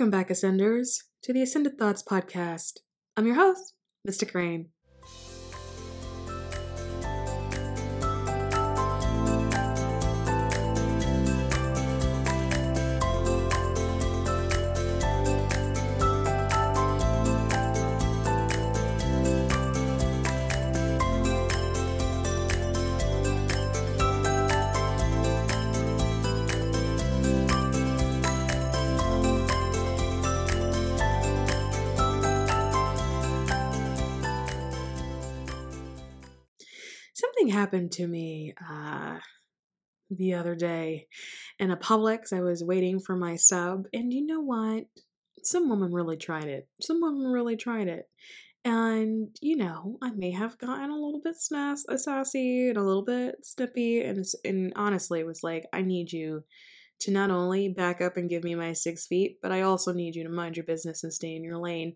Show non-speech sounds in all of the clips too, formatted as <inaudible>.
Welcome back, Ascenders, to the Ascended Thoughts podcast. I'm your host, Mystic Rain. Happened to me uh, the other day in a Publix. I was waiting for my sub, and you know what? Some woman really tried it. Some woman really tried it. And, you know, I may have gotten a little bit snas- sassy and a little bit snippy, and, and honestly, it was like, I need you to not only back up and give me my six feet, but I also need you to mind your business and stay in your lane.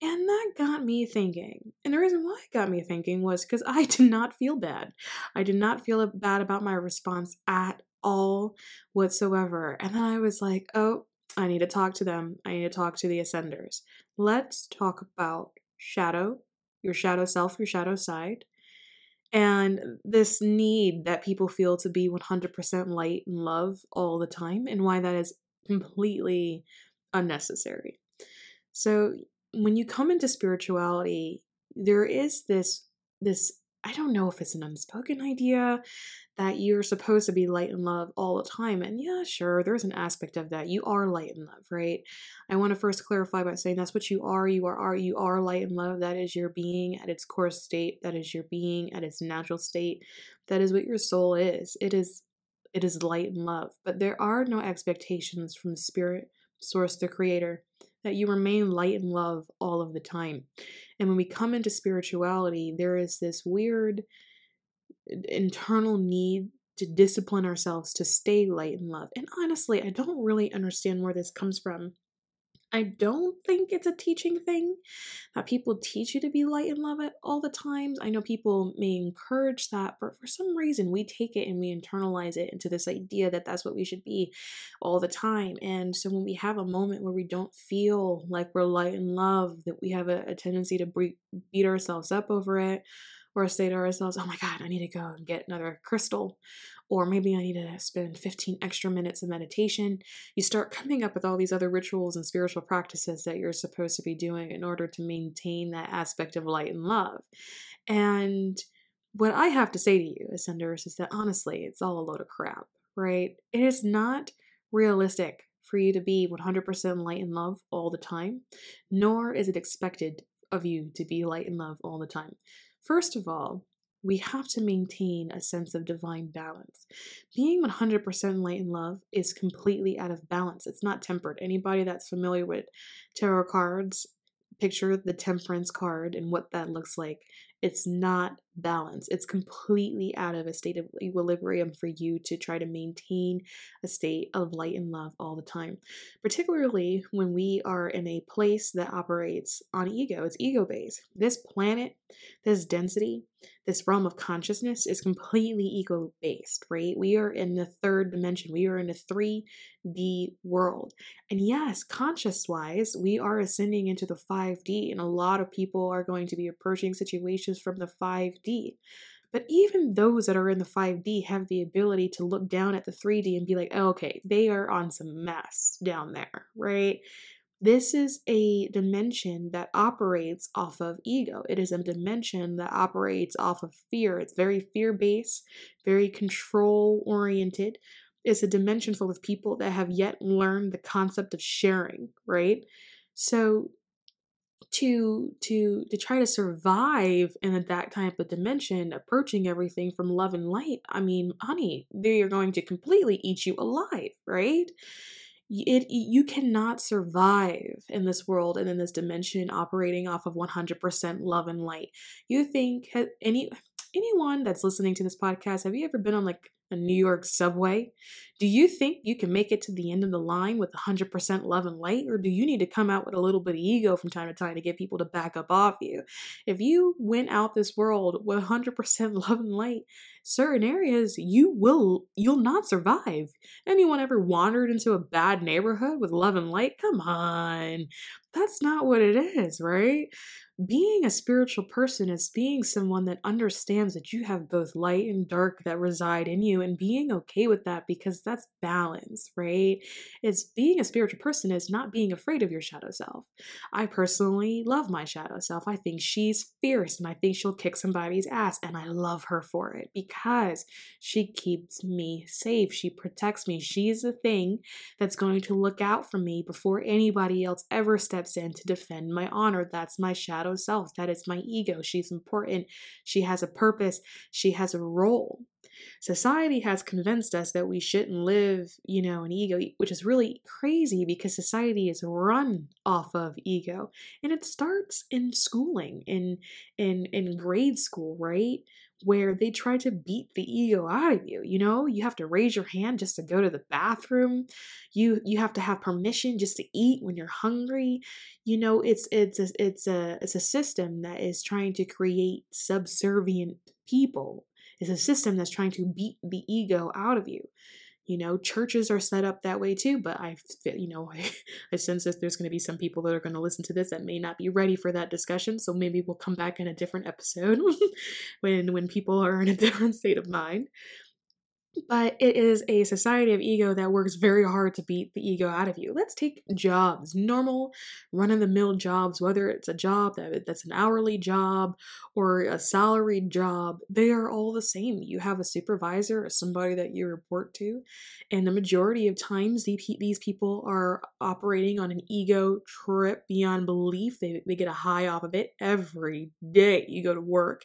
And that got me thinking. And the reason why it got me thinking was because I <laughs> did not feel bad. I did not feel bad about my response at all whatsoever. And then I was like, oh, I need to talk to them. I need to talk to the ascenders. Let's talk about shadow, your shadow self, your shadow side and this need that people feel to be 100% light and love all the time and why that is completely unnecessary. So when you come into spirituality, there is this this I don't know if it's an unspoken idea that you're supposed to be light and love all the time. And yeah, sure, there's an aspect of that. You are light and love, right? I want to first clarify by saying that's what you are. You are, are you are light and love. That is your being at its core state. That is your being at its natural state. That is what your soul is. It is it is light and love. But there are no expectations from the spirit, source, the creator, that you remain light and love all of the time. And when we come into spirituality, there is this weird internal need to discipline ourselves to stay light and love. And honestly, I don't really understand where this comes from. I don't think it's a teaching thing that people teach you to be light and love it all the times. I know people may encourage that, but for some reason we take it and we internalize it into this idea that that's what we should be all the time. And so when we have a moment where we don't feel like we're light and love, that we have a, a tendency to beat ourselves up over it or say to ourselves, oh my God, I need to go and get another crystal or maybe I need to spend 15 extra minutes of meditation. You start coming up with all these other rituals and spiritual practices that you're supposed to be doing in order to maintain that aspect of light and love. And what I have to say to you, Ascenders, is that honestly, it's all a load of crap, right? It is not realistic for you to be 100% light and love all the time, nor is it expected of you to be light and love all the time. First of all, we have to maintain a sense of divine balance. Being 100% light and love is completely out of balance. It's not tempered. Anybody that's familiar with tarot cards, picture the temperance card and what that looks like. It's not balance. It's completely out of a state of equilibrium for you to try to maintain a state of light and love all the time. Particularly when we are in a place that operates on ego, it's ego based. This planet, this density, this realm of consciousness is completely ego based, right? We are in the third dimension, we are in a 3D world. And yes, conscious wise, we are ascending into the 5D, and a lot of people are going to be approaching situations from the 5D. But even those that are in the 5D have the ability to look down at the 3D and be like, oh, okay, they are on some mess down there, right? This is a dimension that operates off of ego. It is a dimension that operates off of fear. It's very fear based, very control oriented. It's a dimension full of people that have yet learned the concept of sharing, right? So to to to try to survive in that type of dimension approaching everything from love and light i mean honey they are going to completely eat you alive right it you cannot survive in this world and in this dimension operating off of 100% love and light. You think any anyone that's listening to this podcast have you ever been on like a New York subway? Do you think you can make it to the end of the line with 100% love and light, or do you need to come out with a little bit of ego from time to time to get people to back up off you? If you went out this world with 100% <laughs> love and light, certain areas you will you'll not survive. Anyone ever wandered into a bad neighborhood with love and light? Come on. That's not what it is, right? being a spiritual person is being someone that understands that you have both light and dark that reside in you and being okay with that because that's balance, right? It's being a spiritual person is not being afraid of your shadow self. I personally love my shadow self. I think she's fierce and I think she'll kick somebody's ass and I love her for it because she keeps me safe. She protects me. She's the thing that's going to look out for me before anybody else ever steps in to defend my honor. That's my shadow self. That is my ego. She's important. She has a purpose. She has a role. Society has convinced us that we shouldn't live, you know, an ego, which is really crazy because society is run off of ego. And it starts in schooling, in in in grade school, right? Where they try to beat the ego out of you you know? You have to raise your hand just to go to the bathroom. You you have to have permission just to eat when you're hungry. You know it's it's a, it's a it's a system that is trying to create subservient people. It's a system that's trying to beat the ego out of you you know churches are set up that way too but i you know I, <laughs> I sense that there's going to be some people that are going to listen to this that may not be ready for that discussion so maybe we'll come back in a different episode <laughs> when when people are in a <laughs> different state of mind but it is a society of ego that works very hard to beat the ego out of you. Let's take jobs, normal run of the mill jobs, whether it's a job that, that's an hourly job or a salaried job, they are all the same. You have a supervisor or somebody that you report to, and the majority of times these people are operating on an ego trip beyond belief. They, they get a high off of it every day. You go to work,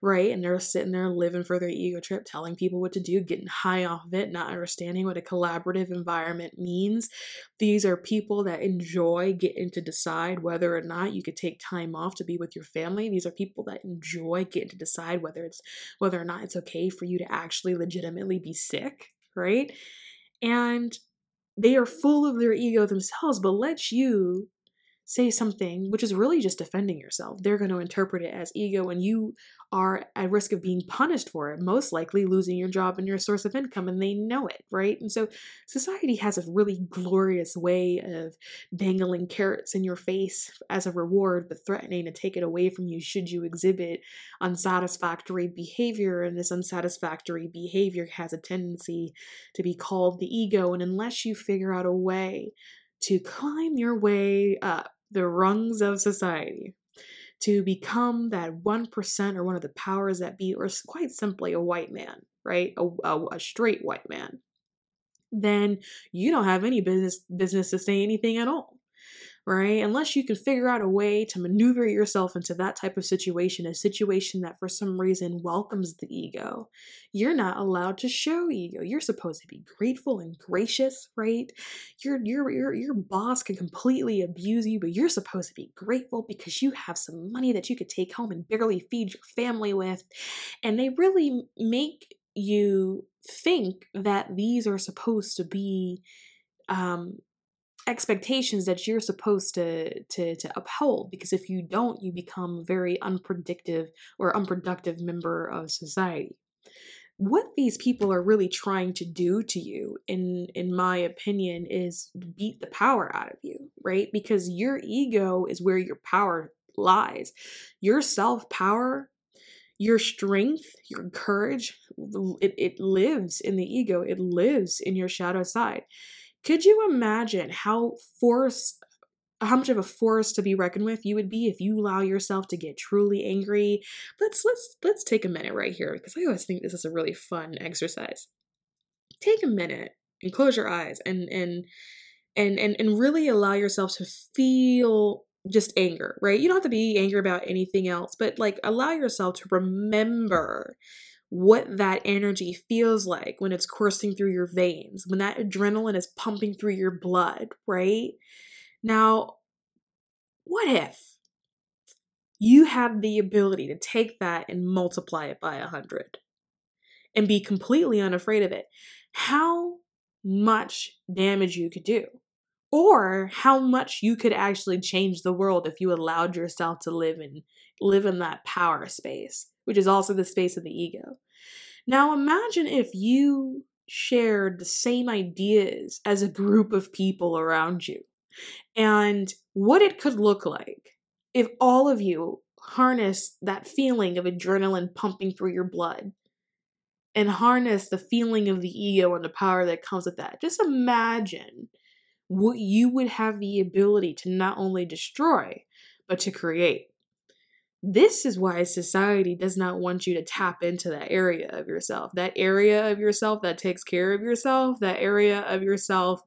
right? And they're sitting there living for their ego trip, telling people what to do, getting high off of it, not understanding what a collaborative environment means. These are people that enjoy getting to decide whether or not you could take time off to be with your family. These are people that enjoy getting to decide whether it's whether or not it's okay for you to actually legitimately be sick, right? And they are full of their ego themselves, but let you say something which is really just defending yourself. They're going to interpret it as ego, and you are at risk of being punished for it, most likely losing your job and your source of income, and they know it, right? And so society has a really glorious way of dangling carrots in your face as a reward, but threatening to take it away from you should you exhibit unsatisfactory behavior. And this unsatisfactory behavior has a tendency to be called the ego. And unless you figure out a way to climb your way up the rungs of society, to become that 1% or one of the powers that be, or quite simply a white man, right? A, a, a straight white man, then you don't have any business business to say anything at all right? Unless you can figure out a way to maneuver yourself into that type of situation, a situation that for some reason welcomes the ego, you're not allowed to show ego. You're supposed to be grateful and gracious, right? Your your your your boss can completely abuse you, but you're supposed to be grateful because you have some money that you could take home and barely feed your family with. And they really make you think that these are supposed to be um expectations that you're supposed to to to uphold because if you don't you become a very unpredictive or unproductive member of society. What these people are really trying to do to you in in my opinion is beat the power out of you right? Because your ego is where your power lies. Your self power your strength your courage it, it lives in the ego. It lives in your shadow side could you imagine how force how much of a force to be reckoned with you would be if you allow yourself to get truly angry? Let's let's let's take a minute right here because I always think this is a really fun exercise. Take a minute and close your eyes and and and and, and really allow yourself to feel just anger, right? You don't have to be angry about anything else, but like allow yourself to remember what that energy feels like when it's coursing through your veins, when that adrenaline is pumping through your blood, right? Now, what if you have the ability to take that and multiply it by a hundred and be completely unafraid of it? How much damage you could do? Or how much you could actually change the world if you allowed yourself to live in live in that power space which is also the space of the ego. Now imagine if you shared the same ideas as a group of people around you and what it could look like if all of you harness that feeling of adrenaline pumping through your blood and harness the feeling of the ego and the power that comes with that. Just imagine what you would have the ability to not only destroy, but to create. This is why society does not want you to tap into that area of yourself, that area of yourself that takes care of yourself, that area of yourself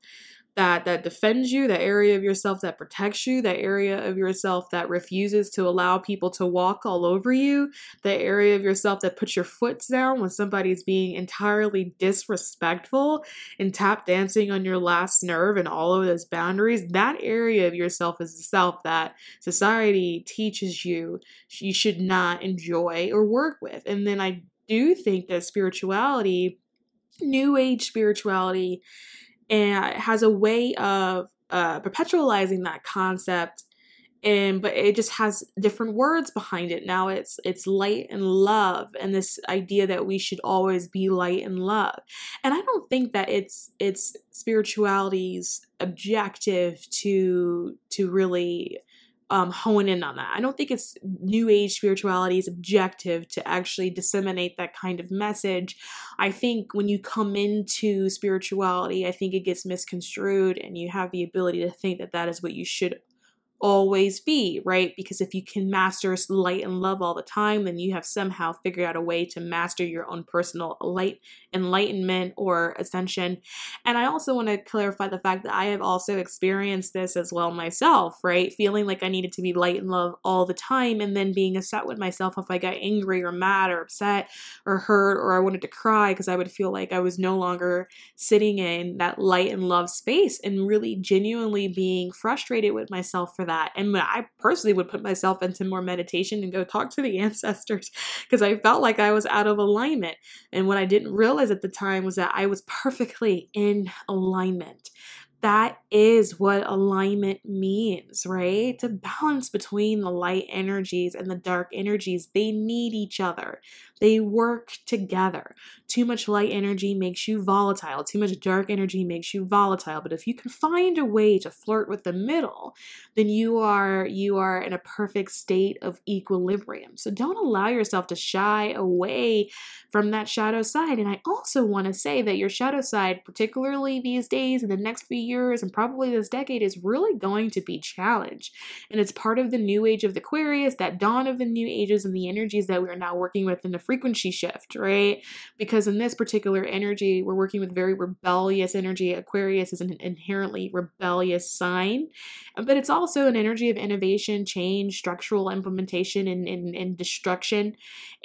that that defends you, that area of yourself that protects you, that area of yourself that refuses to allow people to walk all over you, that area of yourself that puts your foot down when somebody's being entirely disrespectful and tap dancing on your last nerve and all of those boundaries, that area of yourself is the self that society teaches you you should not enjoy or work with. And then I do think that spirituality, new age spirituality, and has a way of uh, perpetualizing that concept. And but it just has different words behind it. Now it's it's light and love and this idea that we should always be light and love. And i don't think that it's it's spirituality's objective to to really um, hone in on that. I don't think it's New Age spirituality's objective to actually disseminate that kind of message. I think when you come into spirituality, I think it gets misconstrued and you have the ability to think that that is what you should always be, right? Because if you can master light and love all the time, then you have somehow figured out a way to master your own personal light enlightenment or ascension. And I also want to clarify the fact that I have also experienced this as well myself, right? Feeling like I needed to be light and love all the time and then being upset with myself if I got angry or mad or upset or hurt or I wanted to cry because I would feel like I was no longer sitting in that light and love space and really genuinely being frustrated with myself for that. And I personally would put myself into more meditation and go talk to the <laughs> ancestors because I felt like I was out of alignment. And what I didn't realize at the time was that I was perfectly in alignment that is what alignment means, right? To balance between the light energies and the dark energies. They need each other, they work together. Too much light energy makes you volatile, too much dark energy makes you volatile. But if you can find a way to flirt with the middle, then you are you are in a perfect state of equilibrium. So don't allow yourself to shy away from that shadow side. And I also want to say that your shadow side, particularly these days in the next few years, and probably this decade is really going to be challenged. And it's part of the new age of the Aquarius, that dawn of the new ages and the energies that we're now working with in the frequency shift, right? Because in this particular energy, we're working with very rebellious energy. Aquarius is an inherently rebellious sign, but it's also an energy of innovation, change, structural implementation, and, and, and destruction.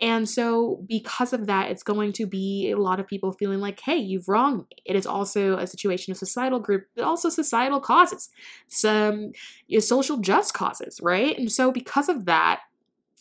And so, because of that, it's going to be a lot of people feeling like, hey, you've wronged me. It is also a situation of societal group but also societal causes, some you know, social just causes, right? And so, because of that,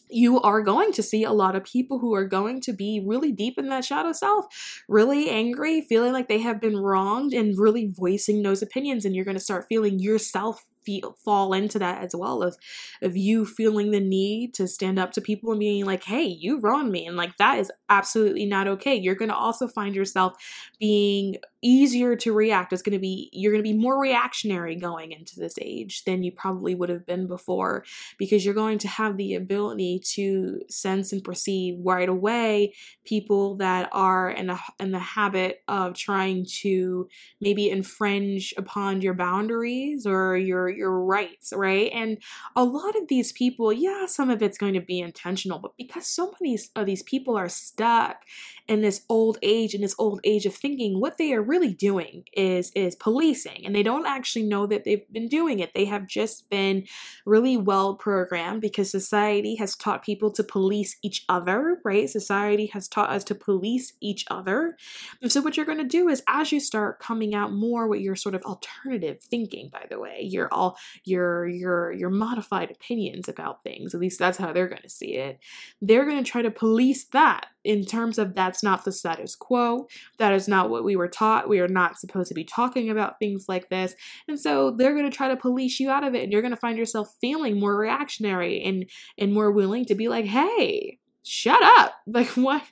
you are going to see a lot of people who are going to be really deep in that shadow self, really angry, feeling like they have been wronged, and really voicing those opinions. And you're going to start feeling yourself feel fall into that as well of of you feeling the need to stand up to people and being like hey you wronged me and like that is absolutely not okay you're going to also find yourself being easier to react. It's going to be, you're going to be more reactionary going into this age than you probably would have been before because you're going to have the ability to sense and perceive right away people that are in, a, in the habit of trying to maybe infringe upon your boundaries or your, your rights, right? And a lot of these people, yeah, some of it's going to be intentional, but because so many of these people are stuck in this old age, in this old age of thinking, what they are really doing is is policing and they don't actually know that they've been doing it. They have just been really well programmed because society has taught people to police each other right? Society has taught us to police each other. And so what you're going to do is as you start coming out more with your sort of alternative thinking by the way your all your your your modified opinions about things at least that's how they're going to see it they're going to try to police that in terms of that's not the status quo that is not what we were taught we are not supposed to be talking about things like this. And so they're going to try to police you out of it and you're going to find yourself feeling more reactionary and and more willing to be like, "Hey, shut up. <laughs> Like what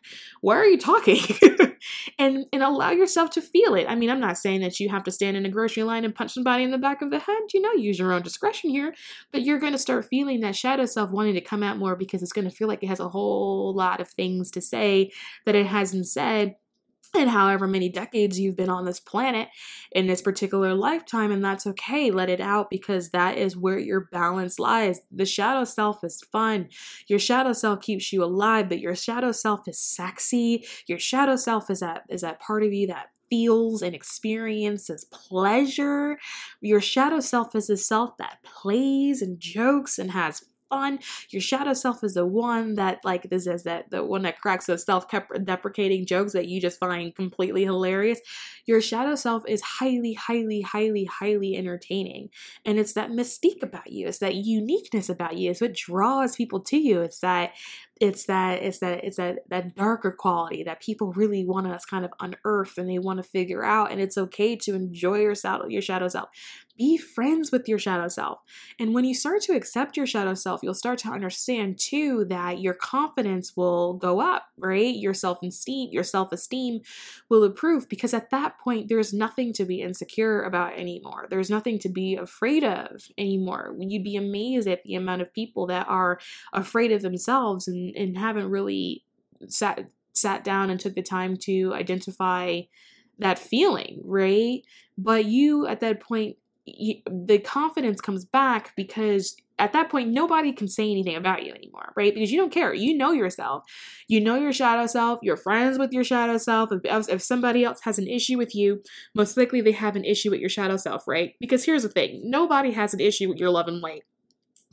why are you talking? <laughs> and and allow yourself to feel it. I mean, I'm not saying that you have to stand in a grocery line and punch somebody in the back of the head. You know, use your own discretion here, but you're going to start feeling that shadow self wanting to come out more because it's going to feel like it has a whole lot of things to say that it hasn't said and however many decades you've been on this planet in this particular lifetime, and that's okay. Let it out because that is where your balance lies. The shadow self is fun. Your shadow self keeps you alive, but your shadow self is sexy. Your shadow self is that is that part of you that feels and experiences pleasure. Your shadow self is a self that plays and jokes and has fun. Your shadow self is the one that like this is that the one that cracks those self-deprecating jokes that you just find completely hilarious. Your shadow self is highly, highly, highly, highly entertaining. And it's that mystique about you. It's that uniqueness about you. It's what draws people to you. It's that it's that it's that it's that that darker quality that people really want us kind of unearth and they want to figure out and it's okay to enjoy yourself your shadow self be friends with your shadow self. And when you start to accept your shadow self, you'll start to understand too that your confidence will go up, right? Your self-esteem, your self-esteem will improve because at that point there's nothing to be insecure about anymore. There's nothing to be afraid of anymore. You'd be amazed at the amount of people that are afraid of themselves and, and haven't really sat sat down and took the time to identify that feeling, right? But you at that point the confidence comes back because at that point nobody can say anything about you anymore right? Because you don't care. You know yourself. You know your shadow self. You're friends with your shadow self. If, if somebody else has an issue with you most likely they have an issue with your shadow self right? Because here's the thing. Nobody has an issue with your love and light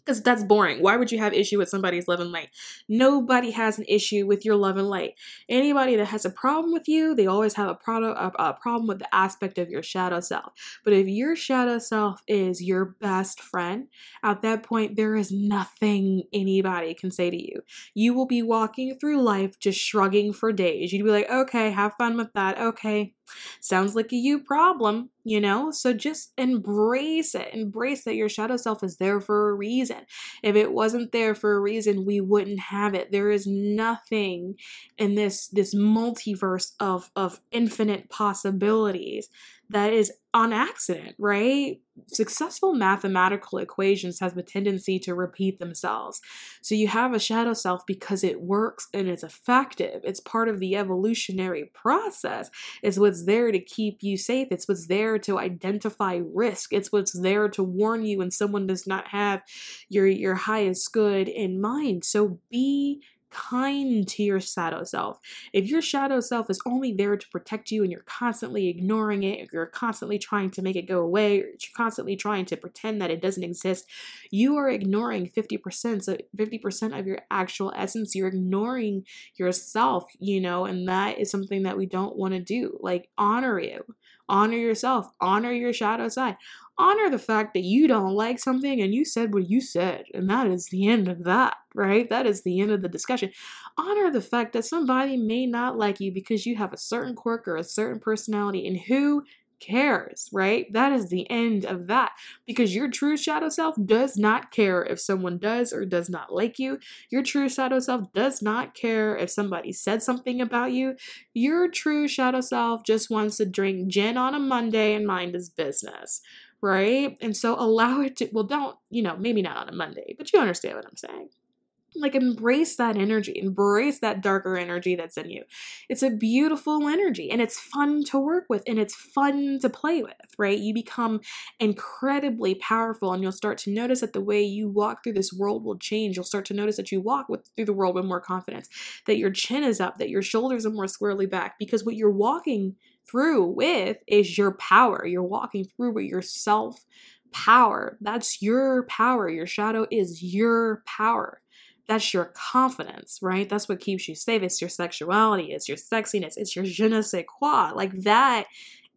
because that's boring. Why would you have issue with somebody's love and light? Nobody has an issue with your love and light. Anybody that has a problem with you, they always have a, pro- a, a problem with the aspect of your shadow self. But if your shadow self is your best friend, at that point, there is nothing anybody can say to you. You will be walking through life just shrugging for days. You'd be like, okay, have fun with that. Okay, Sounds like a you problem, you know? So just embrace it. Embrace that your shadow self is there for a reason. If it wasn't there for a reason, we wouldn't have it. There is nothing in this this multiverse of of infinite possibilities that is on accident, right? Successful mathematical equations have a tendency to repeat themselves. So you have a shadow self because it works and it's effective. It's part of the evolutionary process. It's what's there to keep you safe. It's what's there to identify risk. It's what's there to warn you when someone does not have your your highest good in mind. So be kind to your shadow self. If your shadow self is only there to protect you and you're constantly ignoring it, you're constantly trying to make it go away, or you're constantly trying to pretend that it doesn't exist, you are ignoring 50%, so 50% of your actual essence. You're ignoring yourself, you know, and that is something that we don't want to do. Like honor you. Honor yourself, honor your shadow side, honor the fact that you don't like something and you said what you said, and that is the end of that, right? That is the end of the discussion. Honor the fact that somebody may not like you because you have a certain quirk or a certain personality, and who cares, right? That is the end of that because your true shadow self does not care if someone does or does not like you. Your true shadow self does not care if somebody said something about you. Your true shadow self just wants to drink gin on a Monday and mind his business, right? And so allow it to, well, don't, you know, maybe not on a Monday, but you understand what I'm saying. Like, embrace that energy, embrace that darker energy that's in you. It's a beautiful energy and it's fun to work with and it's fun to play with, right? You become incredibly powerful and you'll start to notice that the way you walk through this world will change. You'll start to notice that you walk with, through the world with more confidence, that your chin is up, that your shoulders are more squarely back because what you're walking through with is your power. You're walking through with your self power. That's your power. Your shadow is your power. That's your confidence, right? That's what keeps you safe. It's your sexuality, it's your sexiness, it's your je ne sais quoi. Like that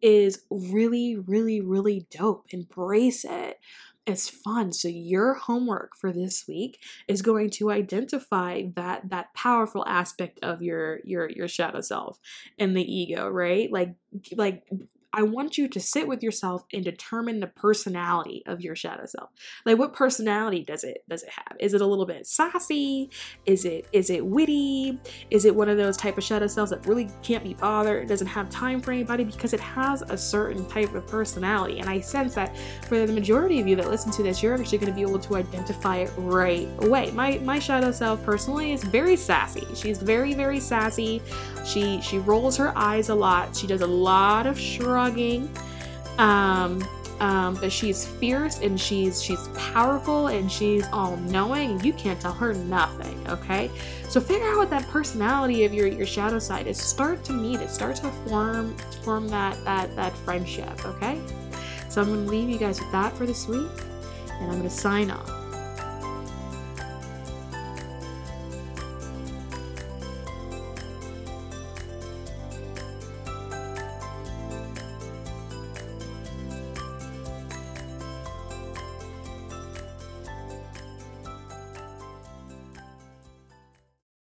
is really, really, really dope. Embrace it. It's fun. So your homework for this week is going to identify that that powerful aspect of your your your shadow self and the ego, right? Like like I want you to sit with yourself and determine the personality of your shadow self. Like what personality does it does it have? Is it a little bit sassy? Is it is it witty? Is it one of those type of shadow selves that really can't be bothered? Doesn't have time for anybody because it has a certain type of personality. And I sense that for the majority of you that listen to this, you're actually going to be able to identify it right away. My my shadow self personally is very sassy. She's very very sassy. She she rolls her eyes a lot. She does a lot of shrugging. Um, um, but she's fierce and she's she's powerful and she's all knowing. You can't tell her nothing. Okay, so figure out what that personality of your your shadow side is. Start to meet it. Start to form form that that that friendship. Okay, so I'm gonna leave you guys with that for this week, and I'm gonna sign off.